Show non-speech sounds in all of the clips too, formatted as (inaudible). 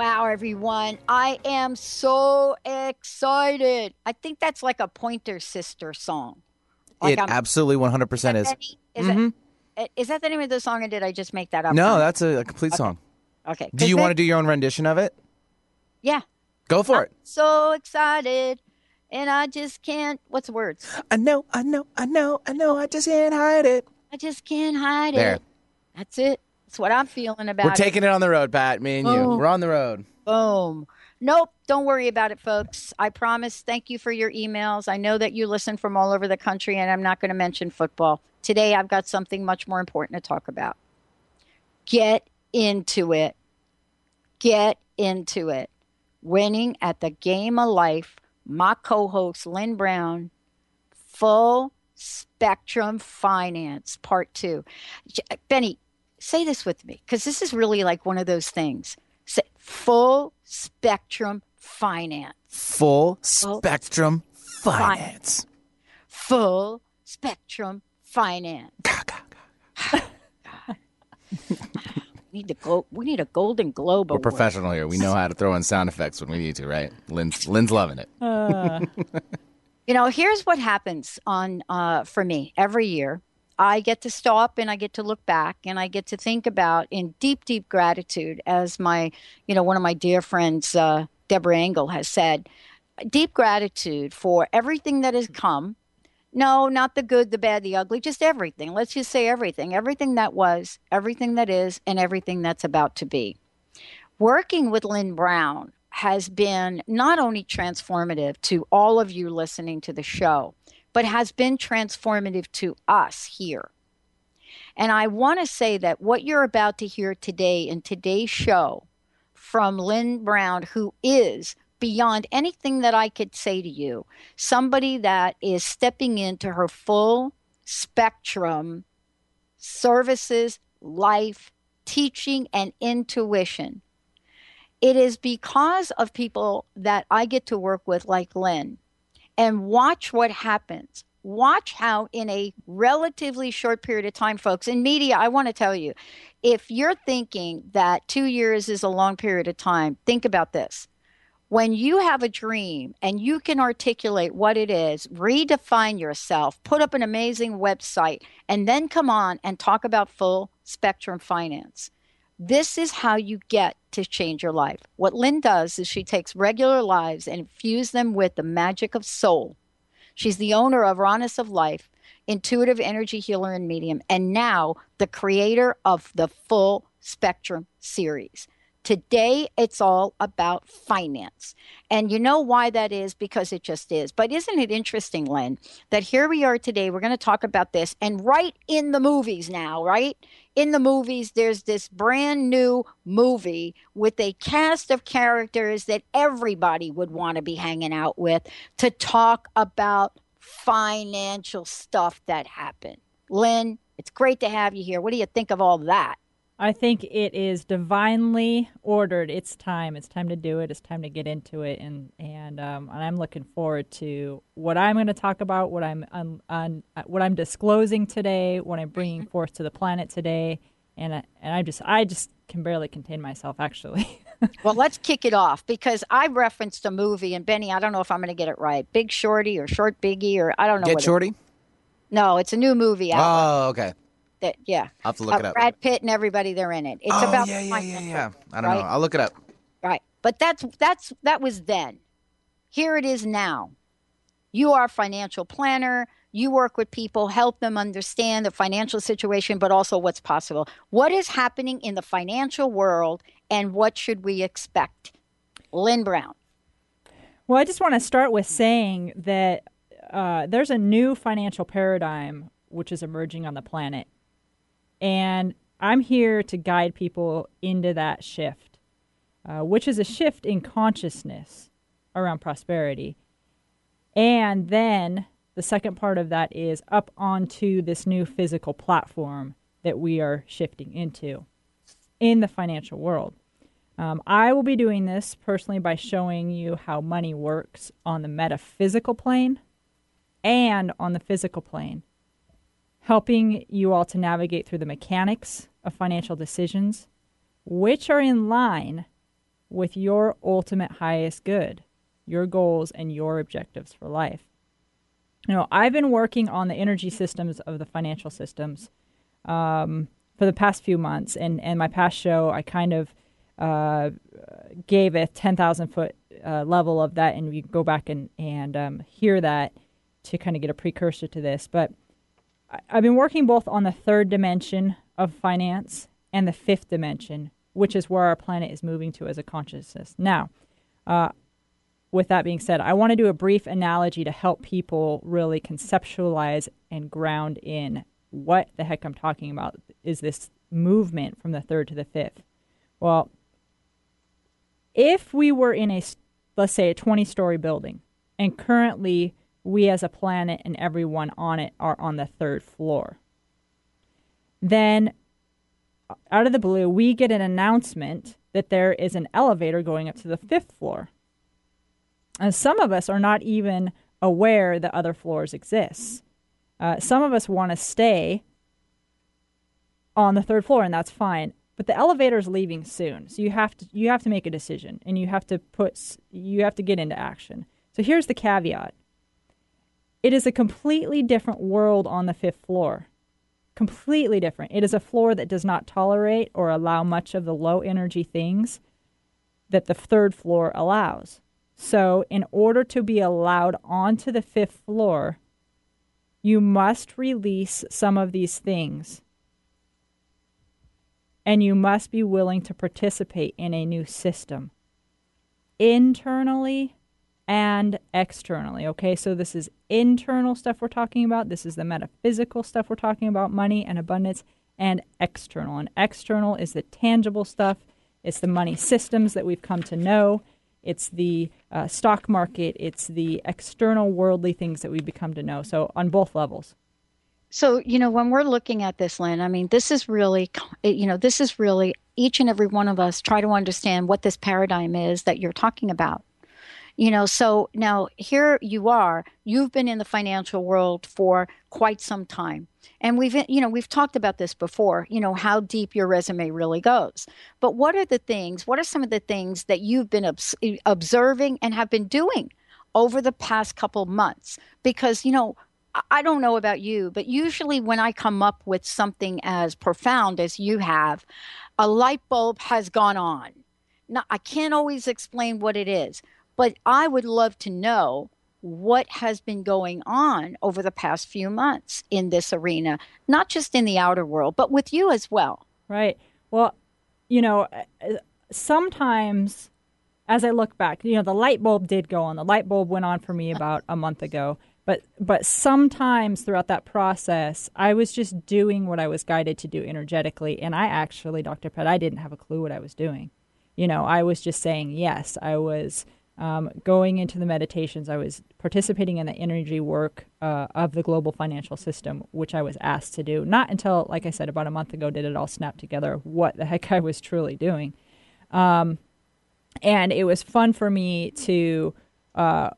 Wow, everyone. I am so excited. I think that's like a Pointer Sister song. Like it I'm- absolutely 100% is. that any- Is, Mhm. it, is that the name of the song, or did I just make that up? No, that's a, a complete song. okay. Do you want to do your own rendition of it? Yeah. Go for it. So excited, and I just can't. What's the words? I know, I know, I know, I know, I just can't hide it. I just can't hide There. it. That's it. That's what I'm feeling about. We're taking it on the road, Pat, me and you. Oh. We're on the road. Boom. Nope, don't worry about it, folks. I promise. Thank you for your emails. I know that you listen from all over the country, and I'm not going to mention football. Today, I've got something much more important to talk about. Get into it. Get into it. Winning at the game of life. My co host, Lynn Brown, full spectrum finance, part two. Benny, say this with me because this is really like one of those things. Say, full spectrum finance. Full spectrum finance. Full spectrum finance. (laughs) we need to go. We need a Golden Globe We're award. professional here. We know how to throw in sound effects when we need to, right? Lynn's, Lynn's loving it. (laughs) You know, here's what happens on uh, for me every year. I get to stop and I get to look back and I get to think about in deep, deep gratitude, as my, you know, one of my dear friends, uh, Deborah Engel, has said, deep gratitude for everything that has come. No, not the good, the bad, the ugly, just everything. Let's just say everything. Everything that was, everything that is, and everything that's about to be. Working with Lynn Brown has been not only transformative to all of you listening to the show, but has been transformative to us here. And I want to say that what you're about to hear today in today's show from Lynn Brown, who is beyond anything that I could say to you, somebody that is stepping into her full spectrum services, life, teaching, and intuition. It is because of people that I get to work with, like Lynn, and watch what happens. Watch how, in a relatively short period of time, folks, in media, I want to tell you if you're thinking that two years is a long period of time, think about this. When you have a dream and you can articulate what it is, redefine yourself, put up an amazing website, and then come on and talk about full spectrum finance. This is how you get to change your life. What Lynn does is she takes regular lives and infuse them with the magic of soul. She's the owner of Rawness of Life, intuitive energy healer and medium, and now the creator of the Full Spectrum series. Today, it's all about finance. And you know why that is? Because it just is. But isn't it interesting, Len, that here we are today? We're going to talk about this. And right in the movies now, right? In the movies, there's this brand new movie with a cast of characters that everybody would want to be hanging out with to talk about financial stuff that happened. Lynn, it's great to have you here. What do you think of all that? I think it is divinely ordered. It's time. It's time to do it. It's time to get into it, and and um, and I'm looking forward to what I'm going to talk about, what I'm on, on what I'm disclosing today, what I'm bringing forth to the planet today, and I, and I just I just can barely contain myself actually. (laughs) well, let's kick it off because I referenced a movie, and Benny, I don't know if I'm going to get it right. Big Shorty or Short Biggie or I don't know. Get Shorty? It, no, it's a new movie out. Oh, okay. That yeah. I'll have to look uh, it up. Brad Pitt and everybody they're in it. It's oh, about yeah, yeah, yeah, yeah. I don't right? know. I'll look it up. Right, but that's that's that was then. Here it is now. You are a financial planner. You work with people, help them understand the financial situation, but also what's possible. What is happening in the financial world, and what should we expect? Lynn Brown. Well, I just want to start with saying that uh, there's a new financial paradigm which is emerging on the planet. And I'm here to guide people into that shift, uh, which is a shift in consciousness around prosperity. And then the second part of that is up onto this new physical platform that we are shifting into in the financial world. Um, I will be doing this personally by showing you how money works on the metaphysical plane and on the physical plane, helping you all to navigate through the mechanics of financial decisions, which are in line with your ultimate highest good, your goals, and your objectives for life. You know, I've been working on the energy systems of the financial systems um, for the past few months, and and my past show, I kind of uh, gave a ten thousand foot uh, level of that, and you go back and and um, hear that to kind of get a precursor to this. But I've been working both on the third dimension of finance and the fifth dimension, which is where our planet is moving to as a consciousness. Now, uh, with that being said, I want to do a brief analogy to help people really conceptualize and ground in what the heck I'm talking about is this movement from the third to the fifth. Well, if we were in a, let's say, a 20 story building, and currently we as a planet and everyone on it are on the third floor, then out of the blue, we get an announcement that there is an elevator going up to the fifth floor. And some of us are not even aware that other floors exist. Uh, some of us want to stay on the third floor, and that's fine. But the elevator is leaving soon, so you have to you have to make a decision, and you have to put you have to get into action. So here's the caveat: it is a completely different world on the fifth floor, completely different. It is a floor that does not tolerate or allow much of the low energy things that the third floor allows. So, in order to be allowed onto the fifth floor, you must release some of these things. And you must be willing to participate in a new system internally and externally. Okay, so this is internal stuff we're talking about. This is the metaphysical stuff we're talking about money and abundance, and external. And external is the tangible stuff, it's the money systems that we've come to know it's the uh, stock market, it's the external worldly things that we've become to know. So on both levels. So, you know, when we're looking at this, Lynn, I mean, this is really, you know, this is really each and every one of us try to understand what this paradigm is that you're talking about. You know, so now here you are, you've been in the financial world for quite some time. And we've, you know, we've talked about this before, you know, how deep your resume really goes. But what are the things, what are some of the things that you've been obs- eh, observing and have been doing over the past couple months? Because, you know, I don't know about you, but usually when I come up with something as profound as you have, a light bulb has gone on. Now, I can't always explain what it is, but I would love to know what has been going on over the past few months in this arena, not just in the outer world, but with you as well. Right. Well, you know, uh, sometimes as I look back, you know, the light bulb did go on. The light bulb went on for me (laughs) about a month ago. But but sometimes throughout that process, I was just doing what I was guided to do energetically, and I actually, Dr. Pat, I didn't have a clue what I was doing. You know, I was just saying yes. I was um, going into the meditations, I was participating in the energy work uh, of the global financial system, which I was asked to do. Not until, like I said, about a month ago did it all snap together what the (laughs) heck I was truly doing. Um, and it was fun for me to uh,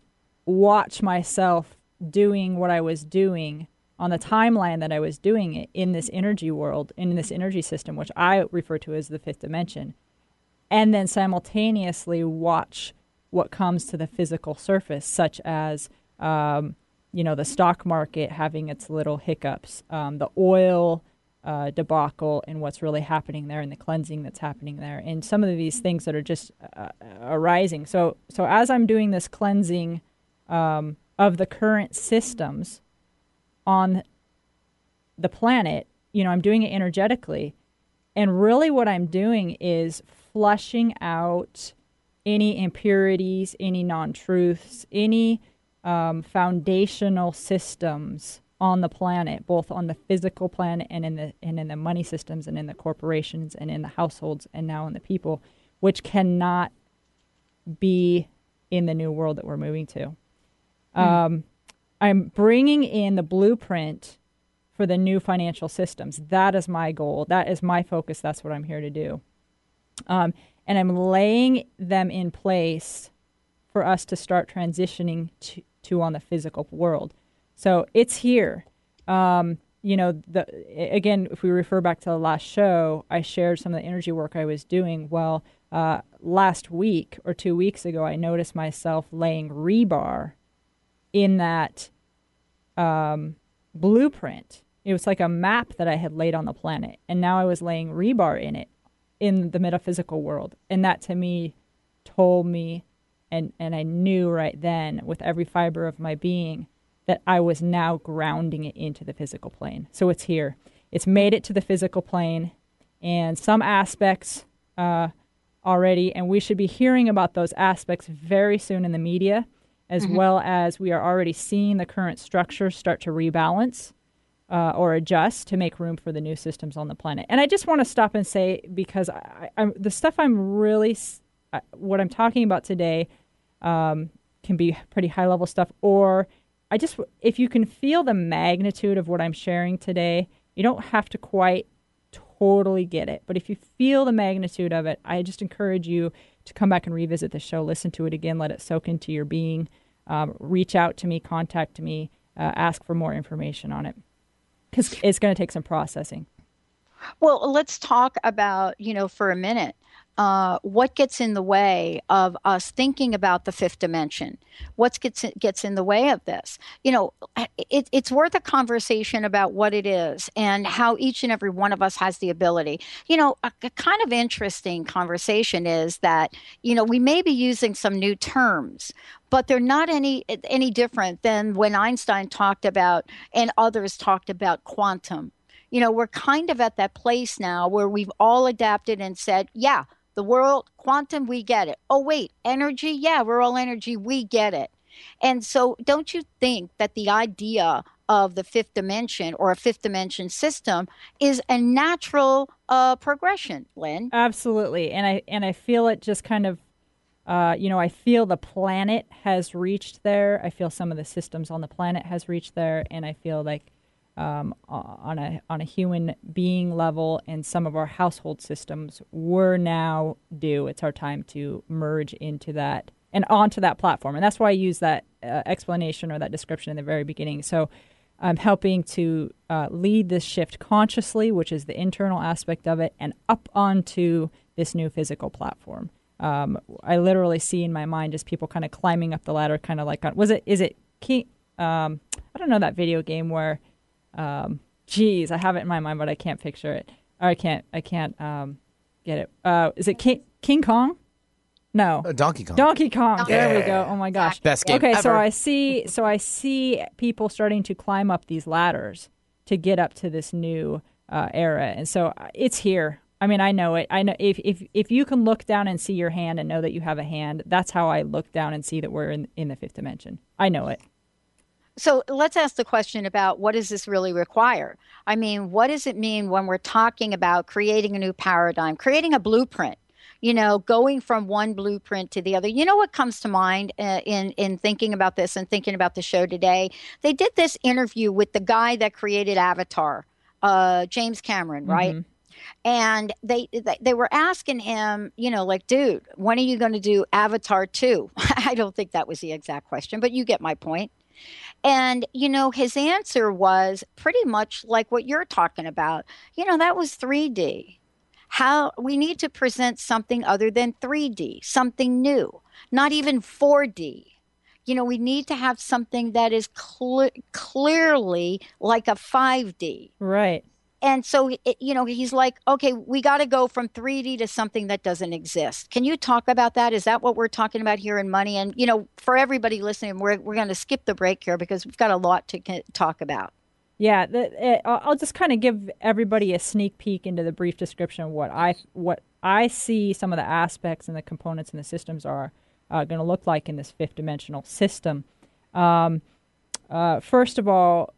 watch myself doing what I was doing on the timeline that I was doing it in this energy world, in this energy system, which I refer to as the fifth dimension and then simultaneously watch what comes to the physical surface, such as um, you know the stock market having its little hiccups, um, the oil uh, debacle, and what's really happening there, and the cleansing that's happening there, and some of these things that are just uh, arising. So, so as I'm doing this cleansing um, of the current systems on the planet, you know, I'm doing it energetically, and really what I'm doing is flushing out any impurities, any non truths, any um, foundational systems on the planet, both on the physical planet and in the and in the money systems and in the corporations and in the households and now in the people, which cannot be in the new world that we're moving to. Mm. Um, I'm bringing in the blueprint for the new financial systems. That is my goal. That is my focus. That's what I'm here to do. Um, and I'm laying them in place for us to start transitioning to, to on the physical world. So it's here. Um, you know, the, again, if we refer back to the last show, I shared some of the energy work I was doing. Well, uh, last week or two weeks ago, I noticed myself laying rebar in that um, blueprint. It was like a map that I had laid on the planet, and now I was laying rebar in it in the metaphysical world. And that to me told me and, and I knew right then with every fiber of my being that I was now grounding it into the physical plane. So it's here. It's made it to the physical plane and some aspects uh, already, and we should be hearing about those aspects very soon in the media, as mm-hmm. well as we are already seeing the current structure start to rebalance uh, or adjust to make room for the new systems on the planet. And I just want to stop and say because I, I'm, the stuff I'm really what I'm talking about today um, can be pretty high level stuff, or I just if you can feel the magnitude of what I'm sharing today, you don't have to quite totally get it, but if you feel the magnitude of it, I just encourage you to come back and revisit the show, listen to it again, let it soak into your being. Um, reach out to me, contact me, uh, ask for more information on it because it's going to take some processing. Well, let's talk about, you know, for a minute, uh, what gets in the way of us thinking about the fifth dimension? What gets gets in the way of this? You know, it, it's worth a conversation about what it is and how each and every one of us has the ability. You know, a, a kind of interesting conversation is that you know we may be using some new terms, but they're not any any different than when Einstein talked about and others talked about quantum. You know, we're kind of at that place now where we've all adapted and said, yeah, the world, quantum, we get it. Oh, wait, energy? Yeah, we're all energy. We get it. And so, don't you think that the idea of the fifth dimension or a fifth dimension system is a natural uh, progression, Lynn? Absolutely, and I and I feel it just kind of, uh, you know, I feel the planet has reached there. I feel some of the systems on the planet has reached there, and I feel like um, on a on a human being level and some of our household systems we're now due it's our time to merge into that and onto that platform. And that's why i use that uh, explanation or that description in the very beginning. So i'm helping to uh, lead this shift consciously which is the internal aspect of it and up onto this new physical platform um, i literally see in my mind just people kind of climbing up the ladder kind of like on, was it is it King, um, i don't know that video game where um, geez, I have it in my mind, but I can't picture it. Or I can't. I can't um, get it. Uh, is it King, King Kong? No, uh, Donkey Kong. Donkey Kong. Yeah. There we go. Oh my gosh, best game. Okay, ever. so I see. So I see people starting to climb up these ladders to get up to this new uh, era, and so uh, it's here. I mean, I know it. I know if if if you can look down and see your hand and know that you have a hand, that's how I look down and see that we're in in the fifth dimension. I know it. So let's ask the question about what does this really require? I mean, what does it mean when we're talking about creating a new paradigm, creating a blueprint? You know, going from one blueprint to the other. You know what comes to mind uh, in in thinking about this and thinking about the show today? They did this interview with the guy that created Avatar, uh, James Cameron, right? Mm-hmm and they, they were asking him, you know, like, dude, when are you going to do Avatar 2? (laughs) I don't think that was the exact question, but you get my point. And, you know, his answer was pretty much like what you're talking about. You know, that was 3D. How we need to present something other than 3D, something new, not even 4D. You know, we need to have something that is cl- clearly like a 5D. Right and so you know he's like okay we got to go from 3d to something that doesn't exist. Can you talk about that? Is that what we're talking about here in money? And you know for everybody listening we're, we're going to skip the break here because we've got a lot to talk about. Yeah the, it, i'll just kind of give everybody a sneak peek into the brief description of what i what i see some of the aspects and the components and the systems are uh, going to look like in this fifth dimensional system. Um, uh, first of all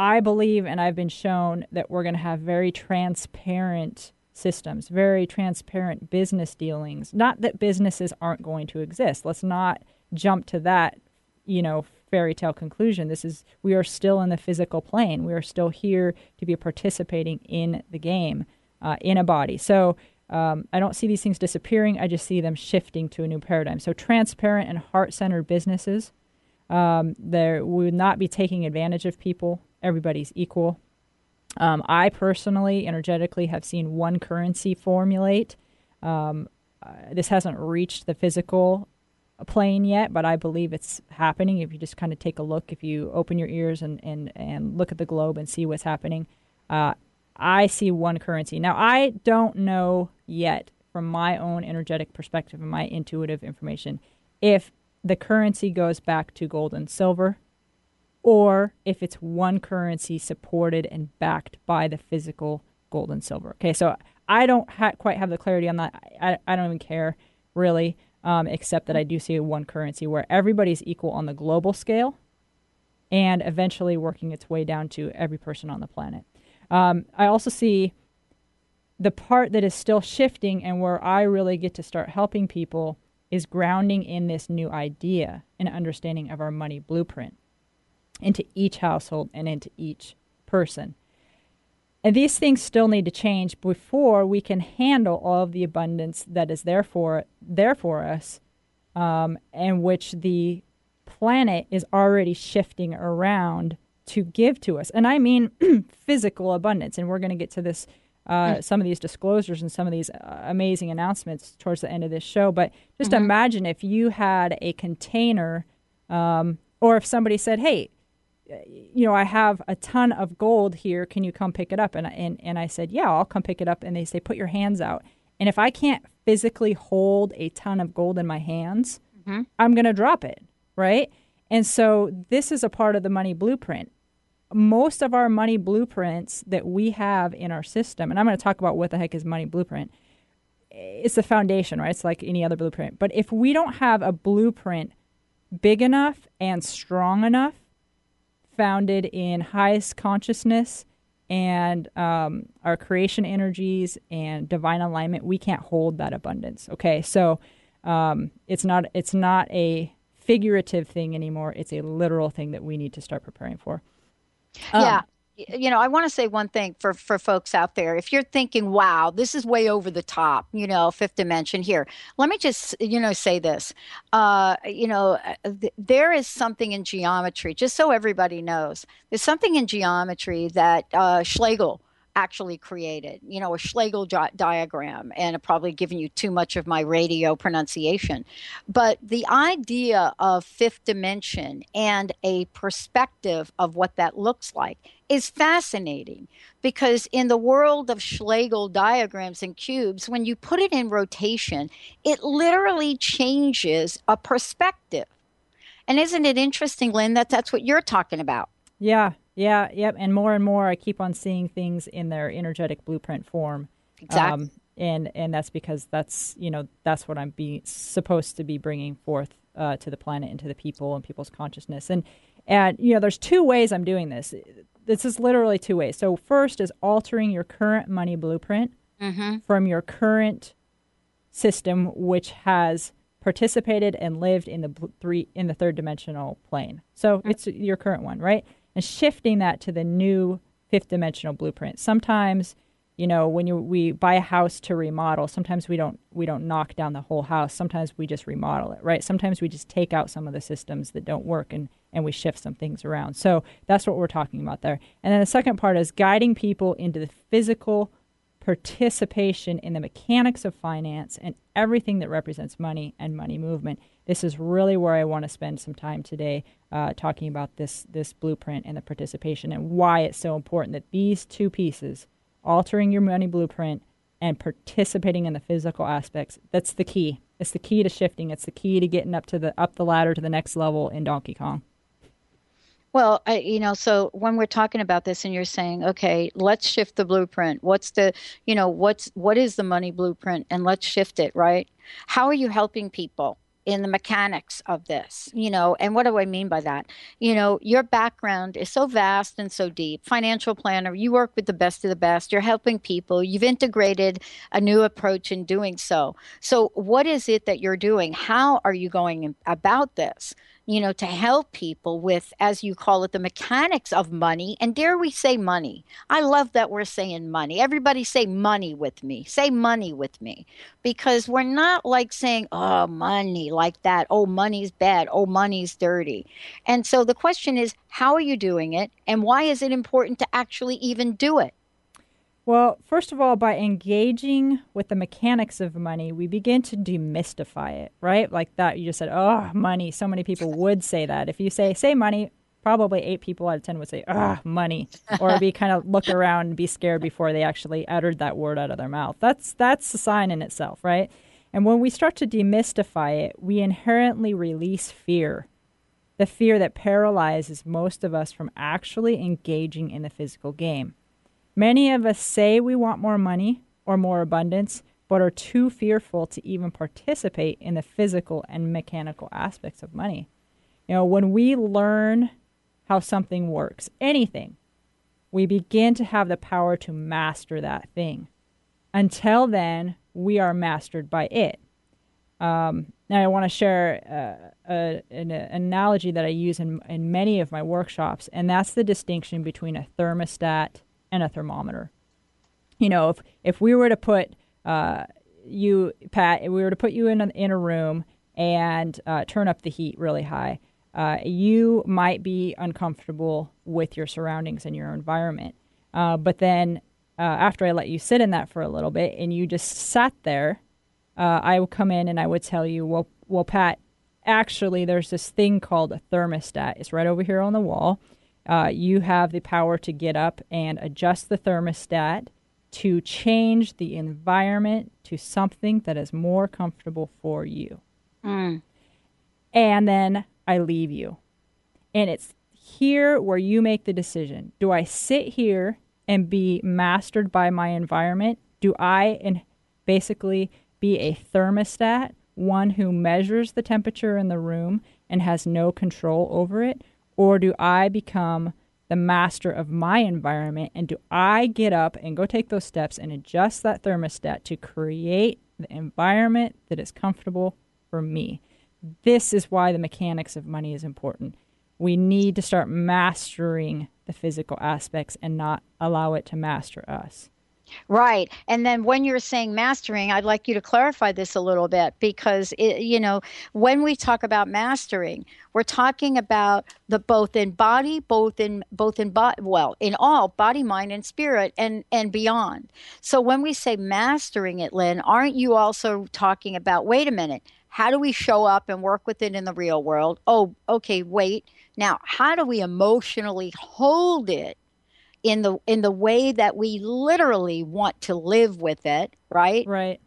I believe and I've been shown that we're going to have very transparent systems, very transparent business dealings. Not that businesses aren't going to exist. Let's not jump to that, you know, fairy tale conclusion. This is we are still in the physical plane. We are still here to be participating in the game uh, in a body. So um, I don't see these things disappearing. I just see them shifting to a new paradigm. So transparent and heart centered businesses. Um, there would not be taking advantage of people everybody's equal. Um, I personally, energetically, have seen one currency formulate. Um, uh, this hasn't reached the physical plane yet, but I believe it's happening. If you just kind of take a look, if you open your ears and, and, and look at the globe and see what's happening, uh, I see one currency. Now, I don't know yet from my own energetic perspective and my intuitive information if the currency goes back to gold and silver or if it's one currency supported and backed by the physical gold and silver. Okay, so I don't ha- quite have the clarity on that. I, I don't even care really, um, except that I do see one currency where everybody's equal on the global scale and eventually working its way down to every person on the planet. Um, I also see the part that is still shifting and where I really get to start helping people is grounding in this new idea and understanding of our money blueprint into each household and into each person. And these things still need to change before we can handle all of the abundance that is there for, there for us, um, and which the planet is already shifting around to give to us. And I mean (clears throat) physical abundance. And we're going to get to this, uh, some of these disclosures and some of these uh, amazing announcements towards the end of this show. But just mm-hmm. imagine if you had a container, um, or if somebody said, hey, you know, I have a ton of gold here. Can you come pick it up? And, and, and I said, yeah, I'll come pick it up. And they say, put your hands out. And if I can't physically hold a ton of gold in my hands, mm-hmm. I'm going to drop it. Right. And so this is a part of the money blueprint. Most of our money blueprints that we have in our system, and I'm going to talk about what the heck is money blueprint. It's the foundation, right? It's like any other blueprint. But if we don't have a blueprint big enough and strong enough founded in highest consciousness and um, our creation energies and divine alignment, we can't hold that abundance. Okay, so um, it's not it's not a figurative thing anymore. It's a literal thing that we need to start preparing for. Um, yeah, you know, I want to say one thing for for folks out there. If you're thinking, "Wow, this is way over the top," you know, fifth dimension here. Let me just, you know, say this. Uh, you know, uh, th- there is something in geometry, just so everybody knows. There's something in geometry that uh, Schlegel actually created, you know, a Schlegel di- diagram, and I'm probably giving you too much of my radio pronunciation. But the idea of fifth dimension and a perspective of what that looks like is fascinating because in the world of Schlegel diagrams and cubes, when you put it in rotation, it literally changes a perspective. And isn't it interesting, Lynn, that that's what you're talking about? Yeah, yeah, yep. And more and more, I keep on seeing things in their energetic blueprint form. Exactly. Um, and and that's because that's you know that's what I'm being supposed to be bringing forth uh, to the planet and to the people and people's consciousness. And and you know, there's two ways I'm doing this. This is literally two ways. So first is altering your current money blueprint mm-hmm. from your current system, which has participated and lived in the three in the third dimensional plane. So mm-hmm. it's your current one, right? And shifting that to the new fifth dimensional blueprint. Sometimes, you know, when you, we buy a house to remodel, sometimes we don't we don't knock down the whole house. Sometimes we just remodel it, right? Sometimes we just take out some of the systems that don't work and and we shift some things around. So that's what we're talking about there. And then the second part is guiding people into the physical participation in the mechanics of finance and everything that represents money and money movement. This is really where I want to spend some time today uh, talking about this this blueprint and the participation and why it's so important that these two pieces, altering your money blueprint and participating in the physical aspects, that's the key. It's the key to shifting. It's the key to getting up to the up the ladder to the next level in Donkey Kong. Well, I, you know, so when we're talking about this and you're saying, okay, let's shift the blueprint. What's the, you know, what's what is the money blueprint and let's shift it, right? How are you helping people? In the mechanics of this, you know, and what do I mean by that? You know, your background is so vast and so deep. Financial planner, you work with the best of the best, you're helping people, you've integrated a new approach in doing so. So, what is it that you're doing? How are you going about this? You know, to help people with, as you call it, the mechanics of money. And dare we say money? I love that we're saying money. Everybody say money with me. Say money with me. Because we're not like saying, oh, money like that. Oh, money's bad. Oh, money's dirty. And so the question is, how are you doing it? And why is it important to actually even do it? Well, first of all, by engaging with the mechanics of money, we begin to demystify it, right? Like that, you just said, oh, money. So many people would say that. If you say, say money, probably eight people out of 10 would say, ah, money, or be kind of look around and be scared before they actually uttered that word out of their mouth. That's, that's a sign in itself, right? And when we start to demystify it, we inherently release fear the fear that paralyzes most of us from actually engaging in the physical game. Many of us say we want more money or more abundance, but are too fearful to even participate in the physical and mechanical aspects of money. You know, when we learn how something works, anything, we begin to have the power to master that thing. Until then, we are mastered by it. Um, now, I want to share uh, a, an, an, analogy that I use in, in many of my workshops, and that's the distinction between a thermostat and a thermometer. You know, if if we were to put uh, you, Pat, if we were to put you in a, in a room and uh, turn up the heat really high, uh, you might be uncomfortable with your surroundings and your environment. Uh, but then uh, after I let you sit in that for a little bit and you just sat there, uh, I would come in and I would tell you, well, well, Pat, actually, there's this thing called a thermostat. It's right over here on the wall uh, you have the power to get up and adjust the thermostat to change the environment to something that is more comfortable for you. Mm. And then I leave you. And it's here where you make the decision. Do I sit here and be mastered by my environment? Do I and basically be a thermostat, one who measures the temperature in the room and has no control over it? Or do I become the master of my environment? And do I get up and go take those steps and adjust that thermostat to create the environment that is comfortable for me? This is why the mechanics of money is important. We need to start mastering the physical aspects and not allow it to master us. Right. And then when you're saying mastering, I'd like you to clarify this a little bit because it, you know, when we talk about mastering, we're talking about the both in body, both in both in body, well, in all body, mind and spirit and and beyond. So when we say mastering it, Lynn, aren't you also talking about wait a minute, how do we show up and work with it in the real world? Oh, okay, wait. Now, how do we emotionally hold it in the in the way that we literally want to live with it, right? Right.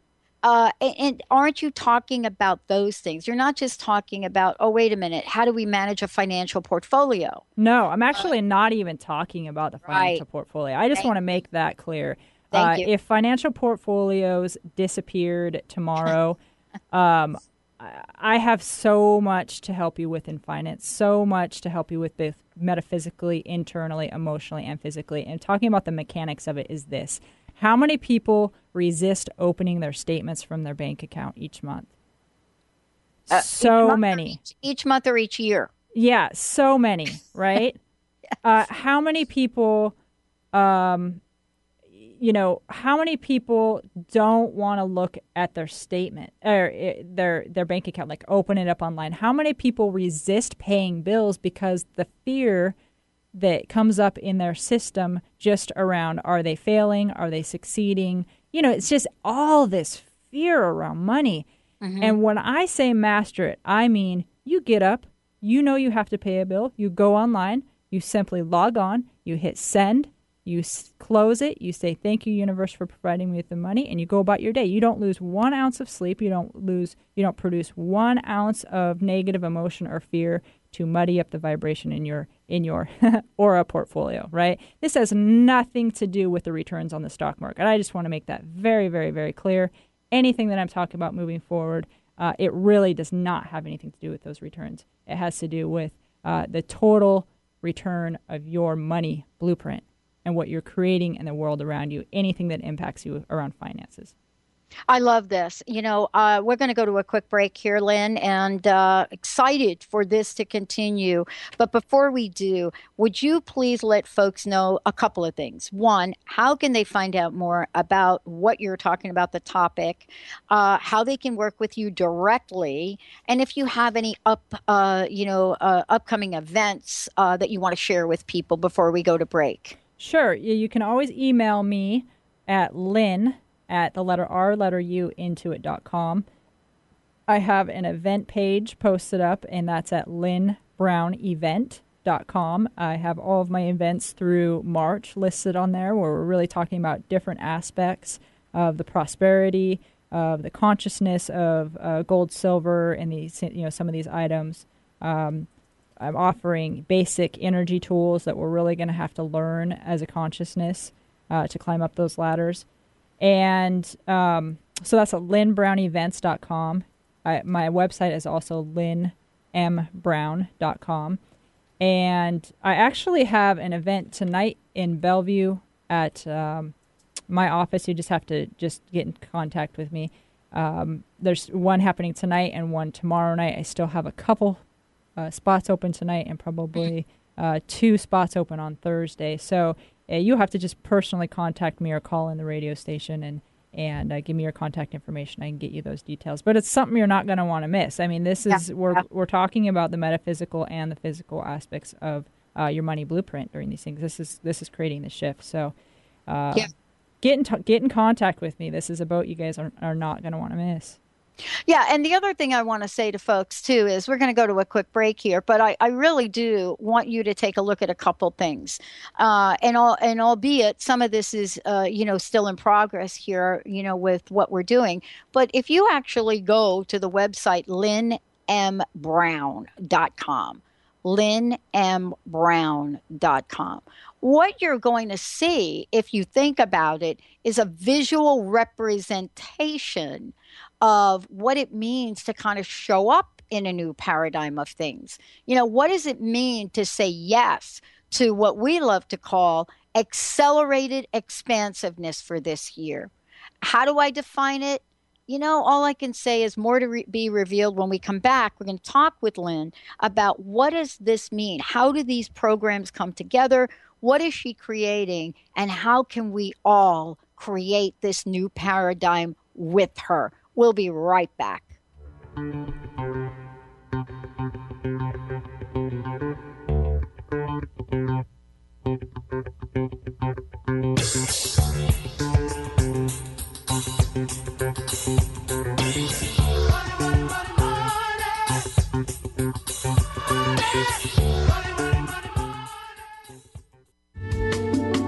Uh, and, and, aren't you talking about those things? You're not just talking about, oh, wait a minute, how do we manage a financial portfolio? No, I'm actually uh, not even talking about the financial right. portfolio. I just want to make that clear. Uh, if financial portfolios disappeared tomorrow, (laughs) um, I have so much to help you with in finance, so much to help you with both metaphysically, internally, emotionally, and physically. And talking about the mechanics of it is this How many people resist opening their statements from their bank account each month? Uh, so each many. Each, each, month or each year? Yeah, so many, right? (laughs) yes. uh, how many people um, you know, how many people don't want to look at their statement or eh, their their bank account, like open it up online? How many people resist paying bills because the fear that comes up in their system just around are they failing? Are they succeeding? You know, it's just all this fear around money. Mm-hmm. And when I say master it, I mean you get up, you know you have to pay a bill, you go online, you simply log on, you hit send, you close it, you say thank you universe for providing me with the money and you go about your day. You don't lose 1 ounce of sleep, you don't lose you don't produce 1 ounce of negative emotion or fear to muddy up the vibration in your in your (laughs) aura portfolio, right? This has nothing to do with the returns on the stock market. I just want to make that very very very clear. Anything that I'm talking about moving forward, uh, it really does not have anything to do with those returns. It has to do with uh, the total return of your money blueprint and what you're creating in the world around you, anything that impacts you around finances. I love this. You know, uh, we're going to go to a quick break here, Lynn, and uh, excited for this to continue. But before we do, would you please let folks know a couple of things? One, how can they find out more about what you're talking about, the topic, uh, how they can work with you directly, and if you have any up, uh, you know, uh, upcoming events uh, that you want to share with people before we go to break. Sure. You can always email me at lynn at the letter R, letter U, intuit.com. I have an event page posted up, and that's at lynnbrownevent.com. I have all of my events through March listed on there where we're really talking about different aspects of the prosperity, of the consciousness of uh, gold, silver, and these, you know, some of these items. Um, I'm offering basic energy tools that we're really going to have to learn as a consciousness uh, to climb up those ladders. And um, so that's at lynnbrownevents.com. I, my website is also lynnmbrown.com. And I actually have an event tonight in Bellevue at um, my office. You just have to just get in contact with me. Um, there's one happening tonight and one tomorrow night. I still have a couple uh, spots open tonight and probably uh, two spots open on Thursday. So uh, you have to just personally contact me or call in the radio station and and uh, give me your contact information. I can get you those details. But it's something you're not going to want to miss. I mean, this is yeah. we're we're talking about the metaphysical and the physical aspects of uh, your money blueprint during these things. This is this is creating the shift. So. Uh, yeah. Get in, t- get in contact with me. This is a boat you guys are, are not going to want to miss. Yeah, and the other thing I want to say to folks too is we're going to go to a quick break here, but I, I really do want you to take a look at a couple things, uh, and all and albeit some of this is uh, you know still in progress here, you know with what we're doing, but if you actually go to the website lynnmbrown.com, lynnmbrown.com. What you're going to see, if you think about it, is a visual representation of what it means to kind of show up in a new paradigm of things. You know, what does it mean to say yes to what we love to call accelerated expansiveness for this year? How do I define it? You know, all I can say is more to re- be revealed when we come back. We're going to talk with Lynn about what does this mean? How do these programs come together? What is she creating? And how can we all create this new paradigm with her? We'll be right back.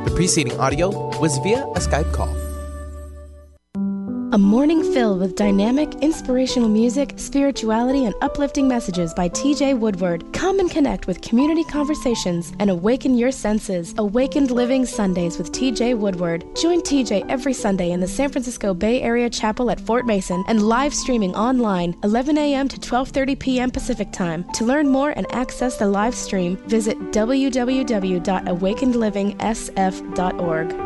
The preceding audio was via a Skype call. A morning filled with dynamic, inspirational music, spirituality, and uplifting messages by TJ Woodward. Come and connect with community conversations and awaken your senses. Awakened Living Sundays with TJ Woodward. Join TJ every Sunday in the San Francisco Bay Area Chapel at Fort Mason and live streaming online 11 a.m. to 12:30 p.m. Pacific Time. To learn more and access the live stream, visit www.awakenedlivingsf.org.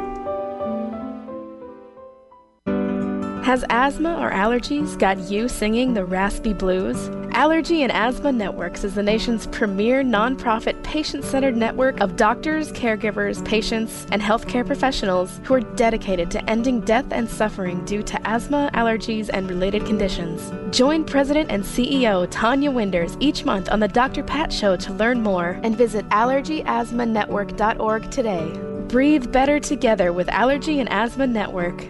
Has asthma or allergies got you singing the raspy blues? Allergy and Asthma Networks is the nation's premier nonprofit patient centered network of doctors, caregivers, patients, and healthcare professionals who are dedicated to ending death and suffering due to asthma, allergies, and related conditions. Join President and CEO Tonya Winders each month on The Dr. Pat Show to learn more and visit allergyasthmanetwork.org today. Breathe better together with Allergy and Asthma Network.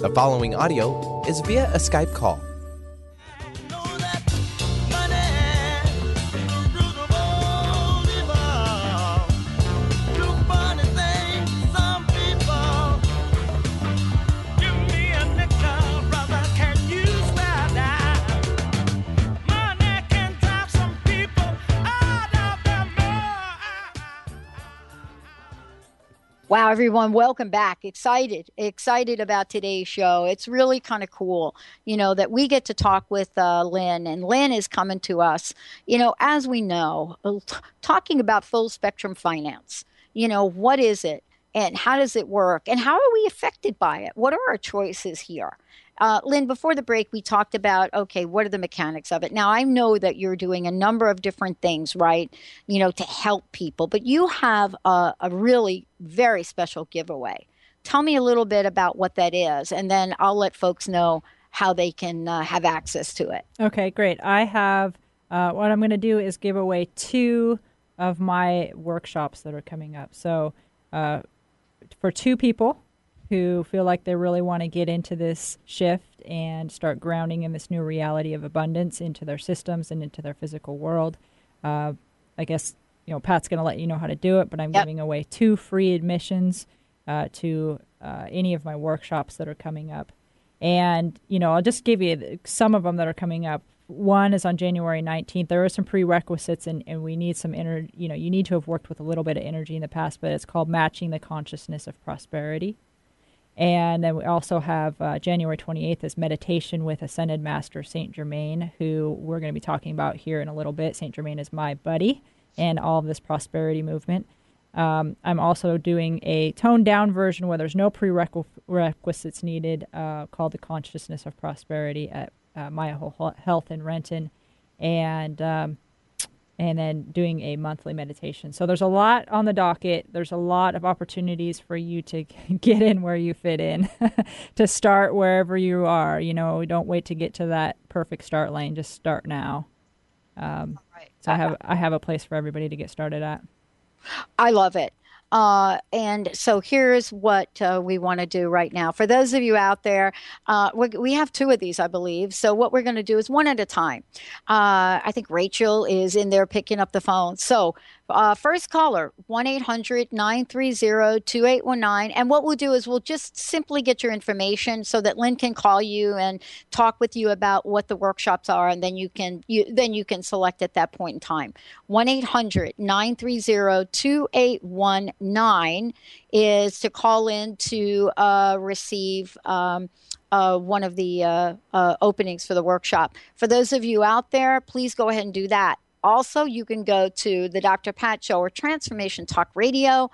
The following audio is via a Skype call. Wow, everyone, welcome back. Excited, excited about today's show. It's really kind of cool, you know, that we get to talk with uh, Lynn, and Lynn is coming to us, you know, as we know, uh, talking about full spectrum finance. You know, what is it, and how does it work, and how are we affected by it? What are our choices here? Uh, Lynn, before the break, we talked about okay, what are the mechanics of it? Now, I know that you're doing a number of different things, right? You know, to help people, but you have a, a really very special giveaway. Tell me a little bit about what that is, and then I'll let folks know how they can uh, have access to it. Okay, great. I have uh, what I'm going to do is give away two of my workshops that are coming up. So, uh, for two people, who feel like they really want to get into this shift and start grounding in this new reality of abundance into their systems and into their physical world. Uh, I guess you know Pat's going to let you know how to do it, but I'm yep. giving away two free admissions uh, to uh, any of my workshops that are coming up. And you know, I'll just give you some of them that are coming up. One is on January 19th. There are some prerequisites, and, and we need some inner. You know, you need to have worked with a little bit of energy in the past, but it's called matching the consciousness of prosperity. And then we also have uh, January 28th is meditation with Ascended Master Saint Germain, who we're going to be talking about here in a little bit. Saint Germain is my buddy in all of this prosperity movement. Um, I'm also doing a toned down version where there's no prerequisites needed uh, called The Consciousness of Prosperity at uh, Maya Health in Renton. And um, and then doing a monthly meditation. So there's a lot on the docket. There's a lot of opportunities for you to (laughs) get in where you fit in, (laughs) to start wherever you are. You know, don't wait to get to that perfect start lane. Just start now. Um, right. So I have I have a place for everybody to get started at. I love it. Uh, and so here's what uh, we want to do right now. For those of you out there, uh, we have two of these, I believe. So what we're going to do is one at a time. Uh, I think Rachel is in there picking up the phone. So uh, first caller, 1 800 930 2819. And what we'll do is we'll just simply get your information so that Lynn can call you and talk with you about what the workshops are. And then you can, you, then you can select at that point in time. 1 800 930 2819 is to call in to uh, receive. Um, uh, one of the uh, uh, openings for the workshop. For those of you out there, please go ahead and do that also, you can go to the Dr. Pat Show or Transformation Talk Radio.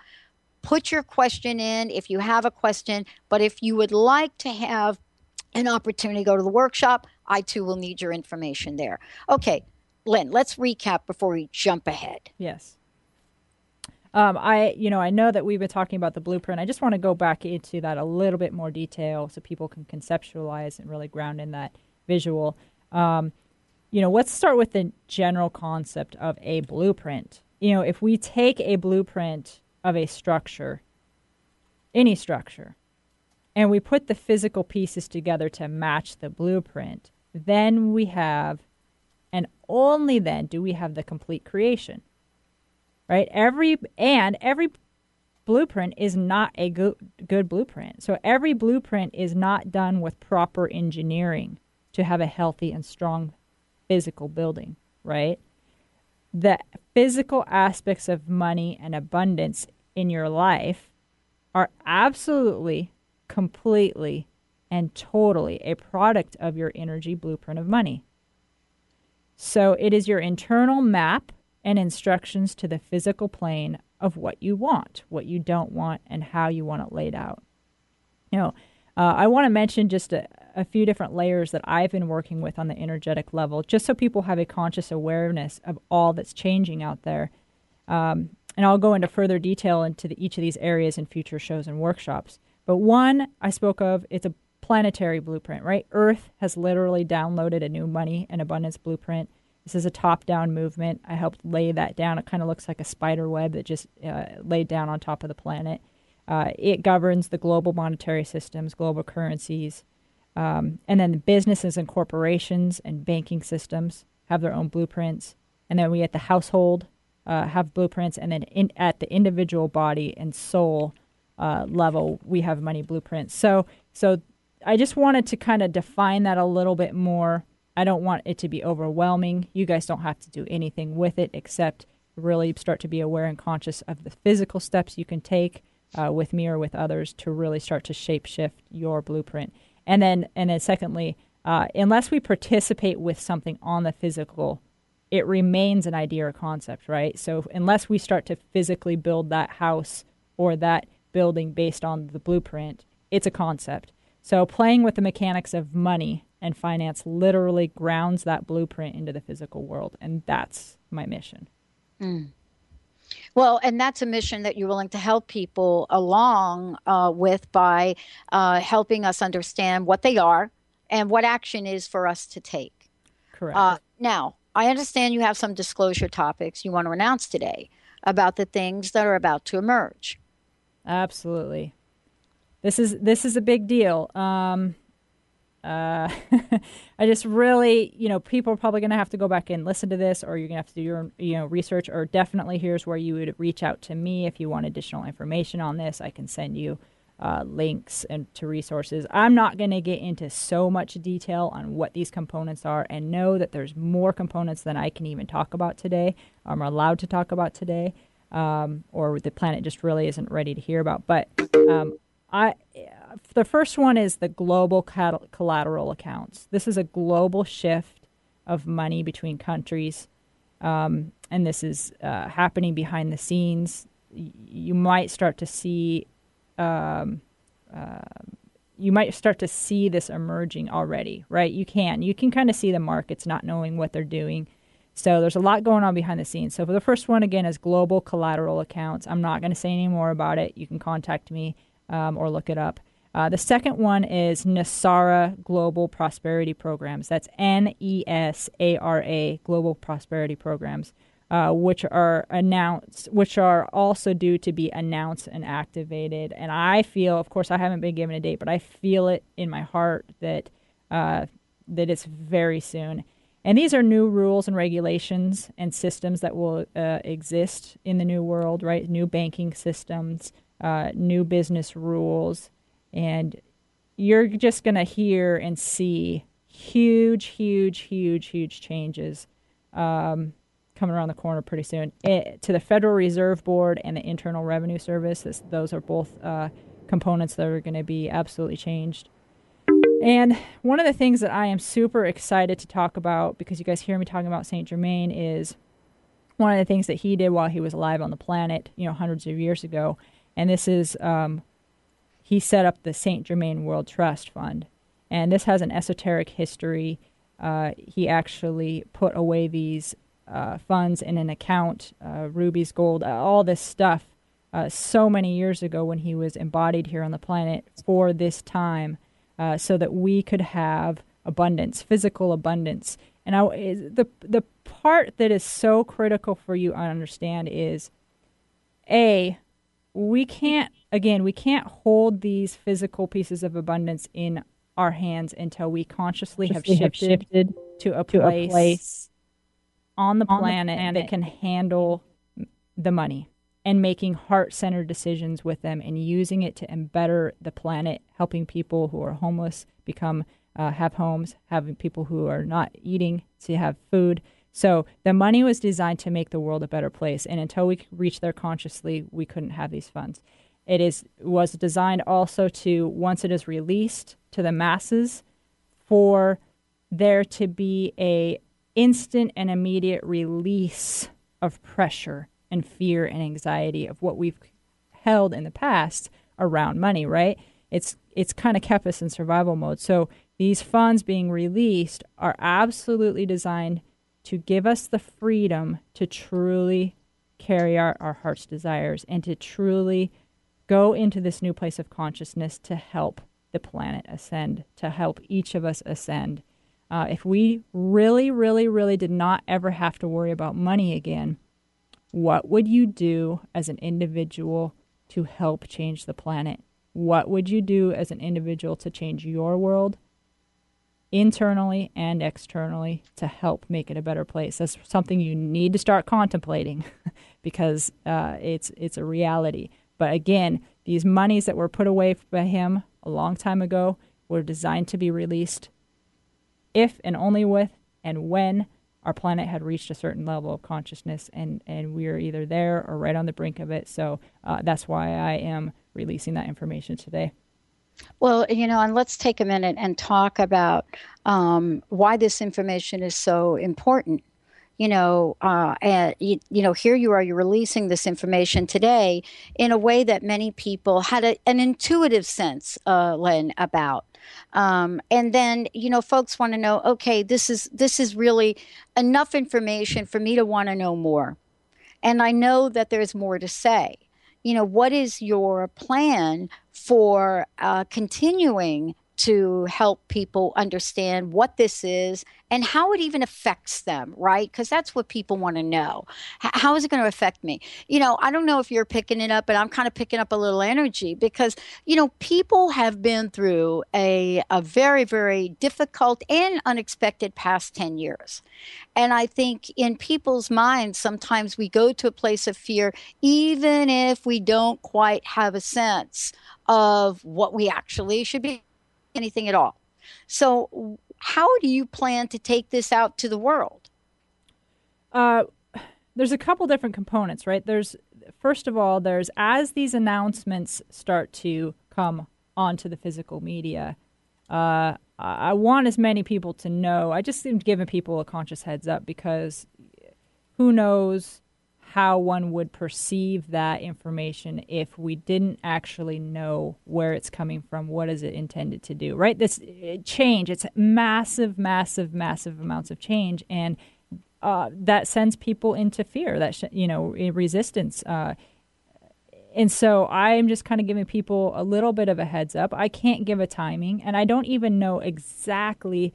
Put your question in if you have a question. But if you would like to have an opportunity to go to the workshop, I too will need your information there. Okay, Lynn, let's recap before we jump ahead. Yes. Um, I, you know, I know that we've been talking about the blueprint. I just want to go back into that a little bit more detail so people can conceptualize and really ground in that visual. Um, you know, let's start with the general concept of a blueprint. You know, if we take a blueprint of a structure, any structure, and we put the physical pieces together to match the blueprint, then we have, and only then do we have the complete creation right? Every and every blueprint is not a good good blueprint. So every blueprint is not done with proper engineering to have a healthy and strong physical building, right? The physical aspects of money and abundance in your life are absolutely, completely, and totally a product of your energy blueprint of money. So it is your internal map and instructions to the physical plane of what you want, what you don't want, and how you want it laid out. You know, uh, I want to mention just a, a few different layers that I've been working with on the energetic level, just so people have a conscious awareness of all that's changing out there. Um, and I'll go into further detail into the, each of these areas in future shows and workshops. But one I spoke of, it's a planetary blueprint, right? Earth has literally downloaded a new money and abundance blueprint this is a top down movement. I helped lay that down. It kind of looks like a spider web that just uh, laid down on top of the planet. Uh, it governs the global monetary systems, global currencies, um, and then the businesses and corporations and banking systems have their own blueprints. And then we at the household uh, have blueprints, and then in, at the individual body and soul uh, level, we have money blueprints. So, so I just wanted to kind of define that a little bit more I don't want it to be overwhelming. You guys don't have to do anything with it except really start to be aware and conscious of the physical steps you can take uh, with me or with others to really start to shape shift your blueprint. And then, and then, secondly, uh, unless we participate with something on the physical, it remains an idea or concept, right? So unless we start to physically build that house or that building based on the blueprint, it's a concept. So playing with the mechanics of money and finance literally grounds that blueprint into the physical world. And that's my mission. Mm. Well, and that's a mission that you're willing to help people along uh, with by uh, helping us understand what they are and what action is for us to take. Correct. Uh, now, I understand you have some disclosure topics you want to announce today about the things that are about to emerge. Absolutely. This is this is a big deal. Um, uh, (laughs) I just really, you know, people are probably going to have to go back and listen to this, or you're going to have to do your, you know, research. Or definitely, here's where you would reach out to me if you want additional information on this. I can send you uh, links and to resources. I'm not going to get into so much detail on what these components are, and know that there's more components than I can even talk about today. I'm allowed to talk about today, um, or the planet just really isn't ready to hear about. But um, I the first one is the global collateral accounts. This is a global shift of money between countries, um, and this is uh, happening behind the scenes. You might start to see, um, uh, you might start to see this emerging already, right? You can, you can kind of see the markets not knowing what they're doing. So there's a lot going on behind the scenes. So for the first one again is global collateral accounts. I'm not going to say any more about it. You can contact me um, or look it up. Uh, the second one is NESARA Global Prosperity Programs. That's N E S A R A Global Prosperity Programs, uh, which are announced, which are also due to be announced and activated. And I feel, of course, I haven't been given a date, but I feel it in my heart that uh, that it's very soon. And these are new rules and regulations and systems that will uh, exist in the new world, right? New banking systems, uh, new business rules, and you're just going to hear and see huge, huge, huge, huge changes um, coming around the corner pretty soon. It, to the Federal Reserve Board and the Internal Revenue Service, this, those are both uh, components that are going to be absolutely changed. And one of the things that I am super excited to talk about, because you guys hear me talking about St. Germain, is one of the things that he did while he was alive on the planet, you know, hundreds of years ago. And this is, um, he set up the St. Germain World Trust Fund. And this has an esoteric history. Uh, he actually put away these uh, funds in an account, uh, rubies, gold, all this stuff, uh, so many years ago when he was embodied here on the planet for this time, uh, so that we could have abundance, physical abundance. And I, the the part that is so critical for you to understand is, a, we can't again we can't hold these physical pieces of abundance in our hands until we consciously, consciously have, shifted have shifted to a place, a place on the planet, on the planet that can handle the money and making heart centered decisions with them and using it to better the planet, helping people who are homeless become uh, have homes, having people who are not eating to have food. So the money was designed to make the world a better place, and until we reach there consciously, we couldn't have these funds. It is was designed also to once it is released to the masses, for there to be a instant and immediate release of pressure and fear and anxiety of what we've held in the past around money, right? It's it's kind of kept us in survival mode. So these funds being released are absolutely designed to give us the freedom to truly carry out our heart's desires and to truly go into this new place of consciousness to help the planet ascend, to help each of us ascend. Uh, if we really, really, really did not ever have to worry about money again, what would you do as an individual to help change the planet? What would you do as an individual to change your world internally and externally to help make it a better place? That's something you need to start contemplating (laughs) because uh, it's it's a reality. But again, these monies that were put away by him a long time ago were designed to be released if and only with and when our planet had reached a certain level of consciousness and, and we are either there or right on the brink of it. So uh, that's why I am releasing that information today. Well, you know, and let's take a minute and talk about um, why this information is so important. You know, uh, and you, you, know, here you are, you're releasing this information today in a way that many people had a, an intuitive sense, uh, about. Um, and then you know, folks want to know, okay, this is this is really enough information for me to want to know more, and I know that there's more to say. You know, what is your plan for uh, continuing to help people understand what this is and how it even affects them, right? Because that's what people want to know. H- how is it going to affect me? You know, I don't know if you're picking it up, but I'm kind of picking up a little energy because, you know, people have been through a, a very, very difficult and unexpected past 10 years. And I think in people's minds, sometimes we go to a place of fear, even if we don't quite have a sense of what we actually should be anything at all. So, how do you plan to take this out to the world? Uh, there's a couple different components, right? There's first of all, there's as these announcements start to come onto the physical media. Uh, I want as many people to know. I just am giving people a conscious heads up because who knows how one would perceive that information if we didn't actually know where it's coming from what is it intended to do right? This change it's massive massive massive amounts of change and uh, that sends people into fear that sh- you know resistance uh, and so i'm just kind of giving people a little bit of a heads up. I can't give a timing and i don't even know exactly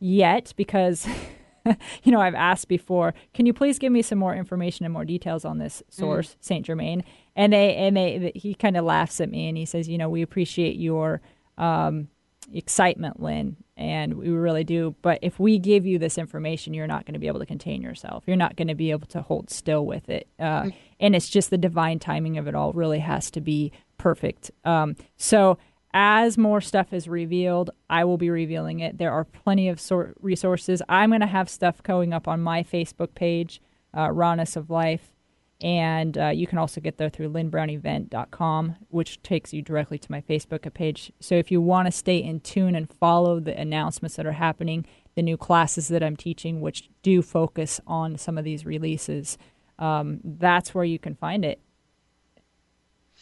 yet because (laughs) (laughs) you know, I've asked before, can you please give me some more information and more details on this mm-hmm. source, mm. Saint Germain? And they and they he kind of laughs at me and he says, you know, we appreciate your um, excitement, Lynn, and we really do. But if we give you this information, you're not going to be able to contain yourself. You're not going to be able to hold still with it. Uh, mm. And it's just the divine timing of it all really has to be perfect. Um, so as more stuff is revealed, I will be revealing it. There are plenty of sort resources. I'm going to have stuff going up on my Facebook page, uh, Rawness of Life. And uh, you can also get there through lynnbrownevent.com, which takes you directly to my Facebook page. So if you want to stay in tune and follow the announcements that are happening, the new classes that I'm teaching, which do focus on some of these releases, um, that's where you can find it.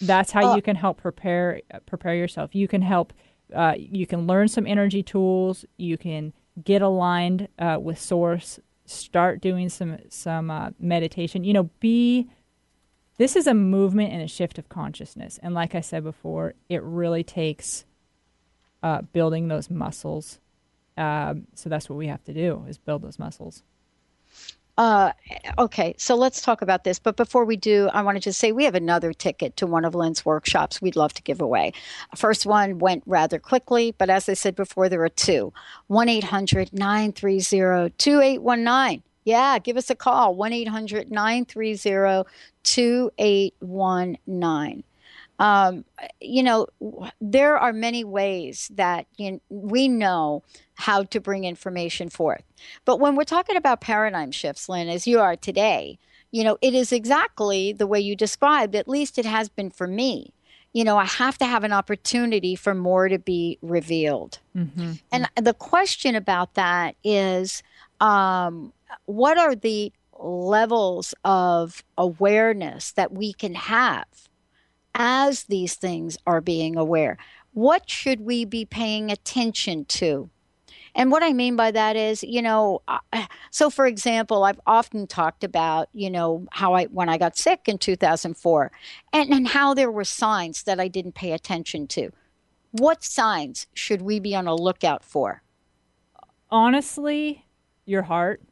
That's how uh, you can help prepare prepare yourself. You can help. Uh, you can learn some energy tools. You can get aligned uh, with source. Start doing some some uh, meditation. You know, be. This is a movement and a shift of consciousness, and like I said before, it really takes uh, building those muscles. Um, so that's what we have to do: is build those muscles. Uh, okay, so let's talk about this. But before we do, I want to say we have another ticket to one of Lynn's workshops we'd love to give away. First one went rather quickly, but as I said before, there are two 1 800 930 2819. Yeah, give us a call 1 800 930 2819 um, you know, there are many ways that you know, we know how to bring information forth. But when we're talking about paradigm shifts, Lynn, as you are today, you know, it is exactly the way you described. At least it has been for me. You know, I have to have an opportunity for more to be revealed. Mm-hmm. And the question about that is um, what are the levels of awareness that we can have as these things are being aware. What should we be paying attention to? And what I mean by that is, you know, uh, (sighs) so for example, I've often talked about, you know, how I, when I got sick in 2004 and, and how there were signs that I didn't pay attention to. What signs should we be on a lookout for? Honestly, your heart.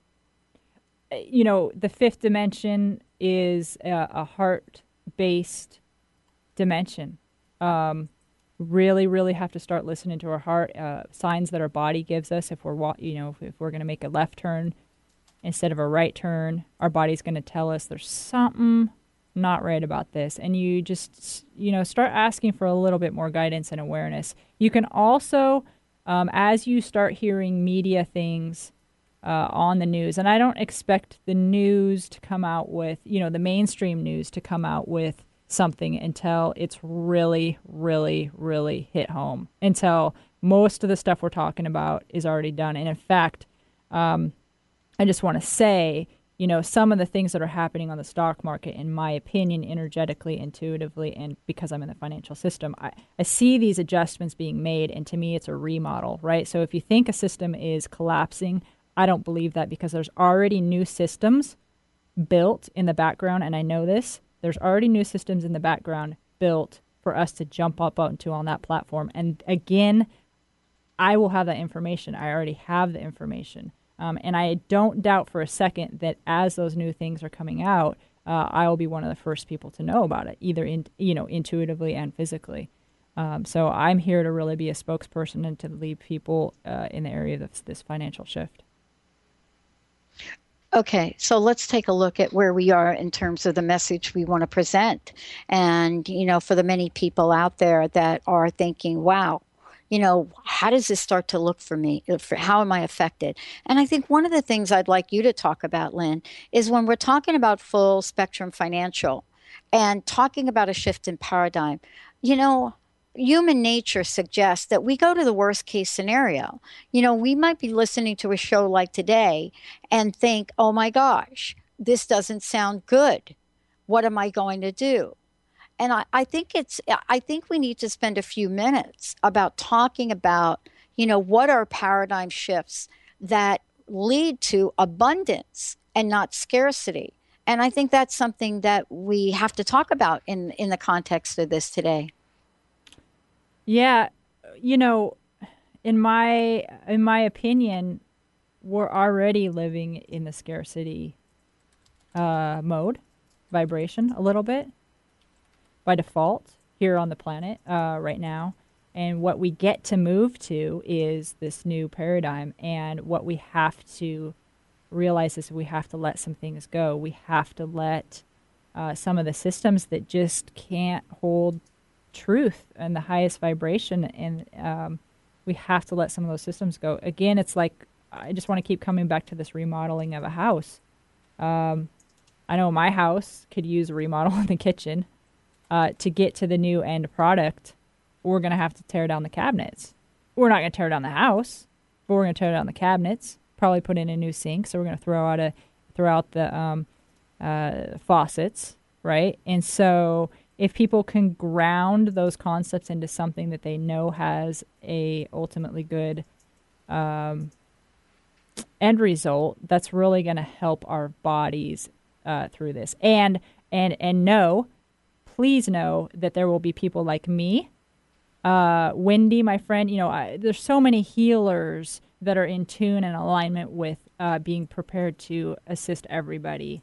Eh, you know, the fifth dimension is a, a heart based dimension. Um, really, really have to start listening to our heart. Uh, signs that our body gives us if we're, you know, if, if we're going to make a left turn instead of a right turn, our body's going to tell us there's something not right about this. And you just, you know, start asking for a little bit more guidance and awareness. You can also, um, as you start hearing media things uh, on the news, and I don't expect the news to come out with, you know, the mainstream news to come out with something until it's really, really, really hit home. Until most of the stuff we're talking about is already done. And in fact, um, I just want to say, you know, some of the things that are happening on the stock market, in my opinion, energetically, intuitively, and because I'm in the financial system, I, I see these adjustments being made. And to me, it's a remodel, right? So if you think a system is collapsing, I don't believe that because there's already new systems built in the background. And I know this there's already new systems in the background built for us to jump up onto on that platform. And again, I will have that information. I already have the information. Um, and I don't doubt for a second that as those new things are coming out, uh, I will be one of the first people to know about it, either in you know intuitively and physically. Um, so I'm here to really be a spokesperson and to lead people uh, in the area of this, this financial shift. Okay, so let's take a look at where we are in terms of the message we want to present. And, you know, for the many people out there that are thinking, wow, you know, how does this start to look for me? How am I affected? And I think one of the things I'd like you to talk about, Lynn, is when we're talking about full spectrum financial and talking about a shift in paradigm, you know, human nature suggests that we go to the worst case scenario. You know, we might be listening to a show like today and think, oh my gosh, this doesn't sound good. What am I going to do? And I, I think it's I think we need to spend a few minutes about talking about, you know, what are paradigm shifts that lead to abundance and not scarcity. And I think that's something that we have to talk about in, in the context of this today. Yeah, you know, in my in my opinion, we're already living in the scarcity uh, mode, vibration a little bit by default here on the planet uh, right now. And what we get to move to is this new paradigm. And what we have to realize is we have to let some things go. We have to let uh, some of the systems that just can't hold truth and the highest vibration and um, we have to let some of those systems go. Again it's like i just want to keep coming back to this remodeling of a house. Um, i know my house could use a remodel (laughs) in the kitchen uh, to get to the new end product. We're going to have to tear down the cabinets. We're not going to tear down the house but we're going to tear down the cabinets probably put in a new sink, so we're going to throw out a throw out the um, uh, faucets, right? And so if people can ground those concepts into something that they know has a ultimately good um, end result, that's really going to help our bodies uh, through this. And and and know, please know that there will be people like me, uh, Wendy, my friend. You know, I, there's so many healers that are in tune and alignment with uh, being prepared to assist everybody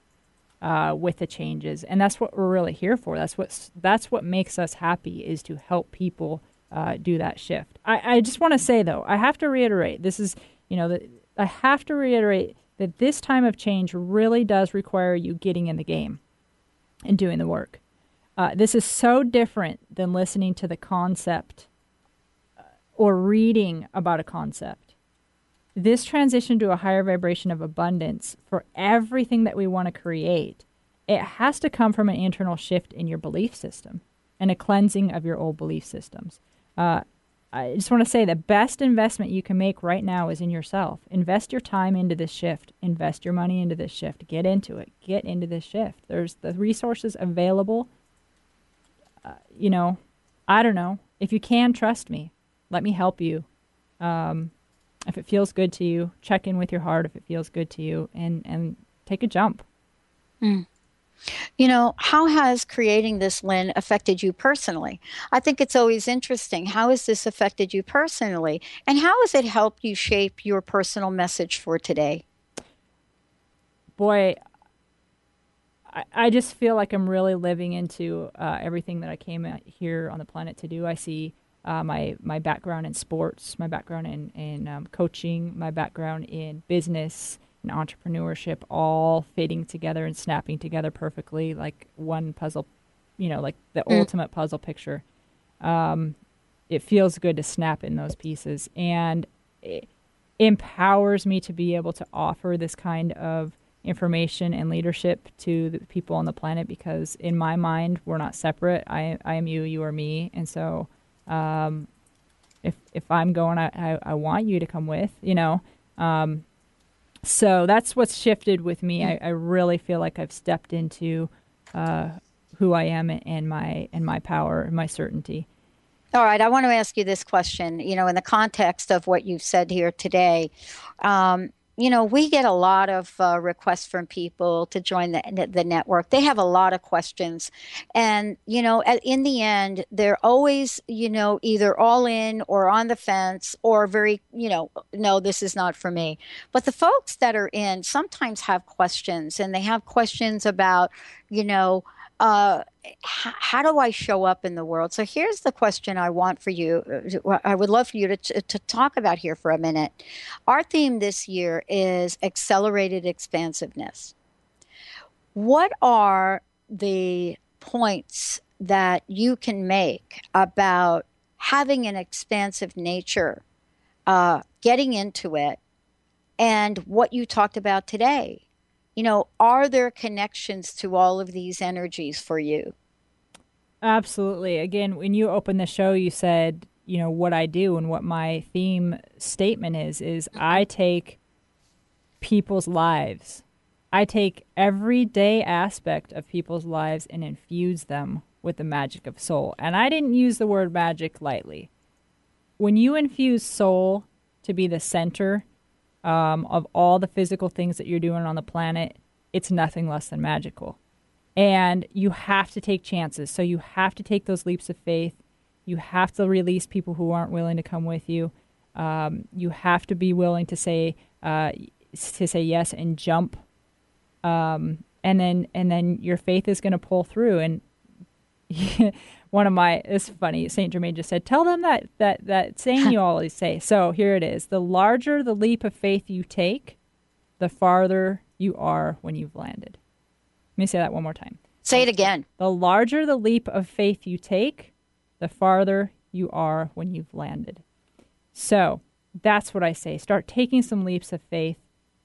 uh, with the changes, and that's what we're really here for. That's what that's what makes us happy is to help people uh, do that shift. I, I just want to say though, I have to reiterate. This is you know the, I have to reiterate that this time of change really does require you getting in the game and doing the work. Uh, this is so different than listening to the concept uh, or reading about a concept. This transition to a higher vibration of abundance for everything that we want to create, it has to come from an internal shift in your belief system and a cleansing of your old belief systems. Uh, I just want to say the best investment you can make right now is in yourself. Invest your time into this shift. Invest your money into this shift. Get into it. Get into this shift. There's the resources available. Uh, you know, I don't know. If you can, trust me. Let me help you. Um, if it feels good to you, check in with your heart if it feels good to you, and and take a jump. Mm. You know, how has creating this, Lynn, affected you personally? I think it's always interesting. How has this affected you personally? And how has it helped you shape your personal message for today? Boy, I, I just feel like I'm really living into uh, everything that I came here on the planet to do. I see uh, my my background in sports, my background in in um, coaching, my background in business, and entrepreneurship all fitting together and snapping together perfectly like one puzzle, you know, like the mm. ultimate puzzle picture. Um, it feels good to snap in those pieces and it empowers me to be able to offer this kind of information and leadership to the people on the planet because in my mind we're not separate i, I am you you are me and so um, if if i'm going I, I, I, want you to come with you know um, so that's what's shifted with me. I, I really feel like I've stepped into uh, who I am and my and my power and my certainty. All right, I want to ask you this question. You know, in the context of what you've said here today, um, you know, we get a lot of uh, requests from people to join the, the network. They have a lot of questions. And, you know, in the end, they're always, you know, either all in or on the fence or very, you know, no, this is not for me. But the folks that are in sometimes have questions and they have questions about, you know, uh, how do I show up in the world? So here's the question I want for you. Uh, I would love for you to, to talk about here for a minute. Our theme this year is accelerated expansiveness. What are the points that you can make about having an expansive nature, uh, getting into it, and what you talked about today? You know, are there connections to all of these energies for you? Absolutely. Again, when you opened the show, you said, you know, what I do and what my theme statement is is mm-hmm. I take people's lives. I take everyday aspect of people's lives and infuse them with the magic of soul. And I didn't use the word magic lightly. When you infuse soul to be the center um, of all the physical things that you're doing on the planet, it's nothing less than magical. And you have to take chances. So you have to take those leaps of faith. You have to release people who aren't willing to come with you. Um, you have to be willing to say uh, to say yes and jump. Um, and then and then your faith is going to pull through. And (laughs) one of my it's funny saint germain just said tell them that that that saying (laughs) you always say. So here it is. The larger the leap of faith you take the farther you are when you've landed. Let me say that one more time. Say it again. The larger the leap of faith you take the farther you are when you've landed. So that's what i say. Start taking some leaps of faith.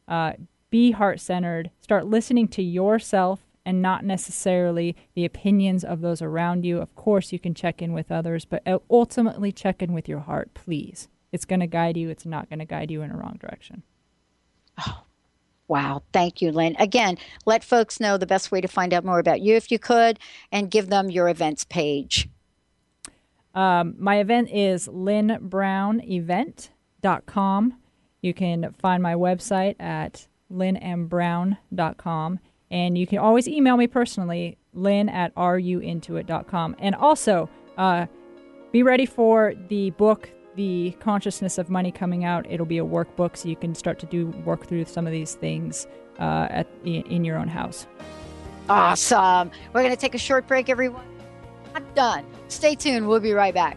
Uh, be heart-centered. Start listening to yourself and not necessarily the opinions of those around you. Of course, you can check in with others, but ultimately check in with your heart, please. It's going to guide you, it's not going to guide you in a wrong direction. Oh, Wow. Thank you, Lynn. Again, let folks know the best way to find out more about you if you could and give them your events page. Um, my event is lynnbrownevent.com. You can find my website at lynnmbrown.com. And you can always email me personally, lynn at ruintuit.com. And also, uh, be ready for the book, The Consciousness of Money, coming out. It'll be a workbook, so you can start to do work through some of these things uh, at, in your own house. Awesome. We're going to take a short break, everyone. Not done. Stay tuned. We'll be right back.